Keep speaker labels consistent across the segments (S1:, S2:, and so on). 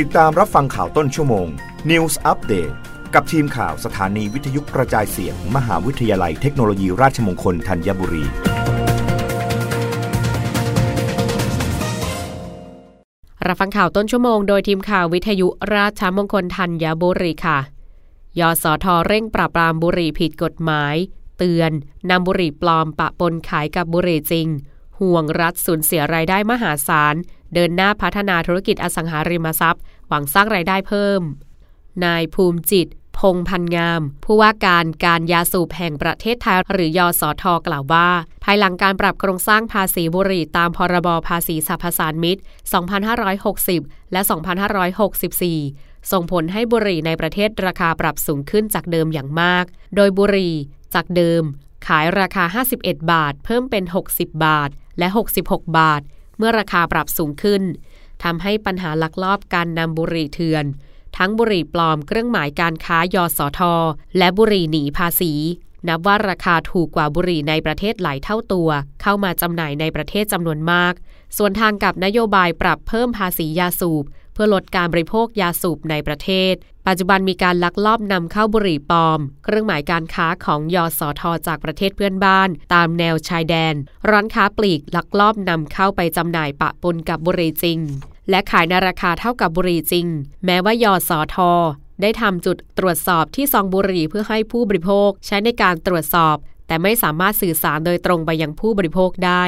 S1: ติดตามรับฟังข่าวต้นชั่วโมง News Update กับทีมข่าวสถานีวิทยุกระจายเสียง มหาวิทยาลัยเทคโนโลยีราชมงคลธัญบุรี
S2: รับฟังข่าวต้นชั่วโมงโดยทีมข่าววิทยุราชมงคลธัญบุรีค่ะ ยสทเร่งปราบปรามบุหรี่ผิดกฎหมาย เตือนนำบุหรี่ปลอมปะปนขายกับบุหรี่จริง ห่วงรัฐสูญเสียรายได้มหาศาล เดินหน้าพัฒนาธุรกิจอสังหาริมทรัพย์ หวังสร้างรายได้เพิ่ม นายภูมิจิต พงพันงาม ผู้ว่าการการยาสูบแห่งประเทศไทยหรือยอสอทกล่าวว่า ภายหลังการปรับโครงสร้างภาษีบุหรี่ตามพรบภาษีสรรพสานมิตร 2560 และ 2564ส่งผลให้บุหรี่ในประเทศราคาปรับสูงขึ้นจากเดิมอย่างมาก โดยบุหรี่จากเดิม ขายราคา 51 บาท เพิ่มเป็น 60 บาท และ 66 บาท เมื่อราคาปรับสูงขึ้นทำให้ปัญหาลักลอบการนำบุหรี่เถื่อน ทั้งบุหรี่ปลอมเครื่องหมายการค้ายอสอทอและบุหรี่หนีภาษี นับว่าราคาถูกกว่าบุหรี่ในประเทศหลายเท่าตัว เข้ามาจำหน่ายในประเทศจำนวนมาก ส่วนทางกับนโยบายปรับเพิ่มภาษียาสูบ เพื่อลดการบริโภคยาสูบในประเทศ ปัจจุบันมีการลักลอบนำเข้าบุหรี่ปลอม เครื่องหมายการค้าของยอสอทอจากประเทศเพื่อนบ้าน ตามแนวชายแดน ร้านค้าปลีกลักลอบนำเข้าไปจำหน่ายปะปนกับบุหรี่จริง และขายในราคาเท่ากับบุหรี่จริง แม้ว่ายอสอทอได้ทำจุดตรวจสอบที่ซองบุหรี่เพื่อให้ผู้บริโภคใช้ในการตรวจสอบ แต่ไม่สามารถสื่อสารโดยตรงไปยังผู้บริโภคได้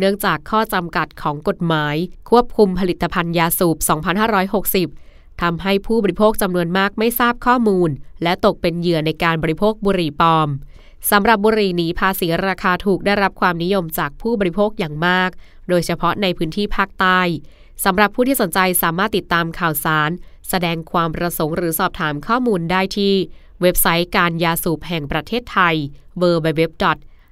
S2: เนื่องจากข้อจำกัดของกฎหมาย ควบคุมผลิตภัณฑ์ยาสูบ 2560 ทำให้ผู้บริโภคจำนวนมากไม่ทราบข้อมูล และตกเป็นเหยื่อในการบริโภคบุหรี่ปลอมสำหรับบุหรี่หนีภาษีราคาถูกได้รับความนิยมจากผู้บริโภคอย่างมาก โดยเฉพาะในพื้นที่ภาคใต้สำหรับผู้ที่สนใจสามารถติดตามข่าวสาร แสดงความประสงค์หรือสอบถามข้อมูลได้ที่ เว็บไซต์การยาสูบแห่งประเทศไทย www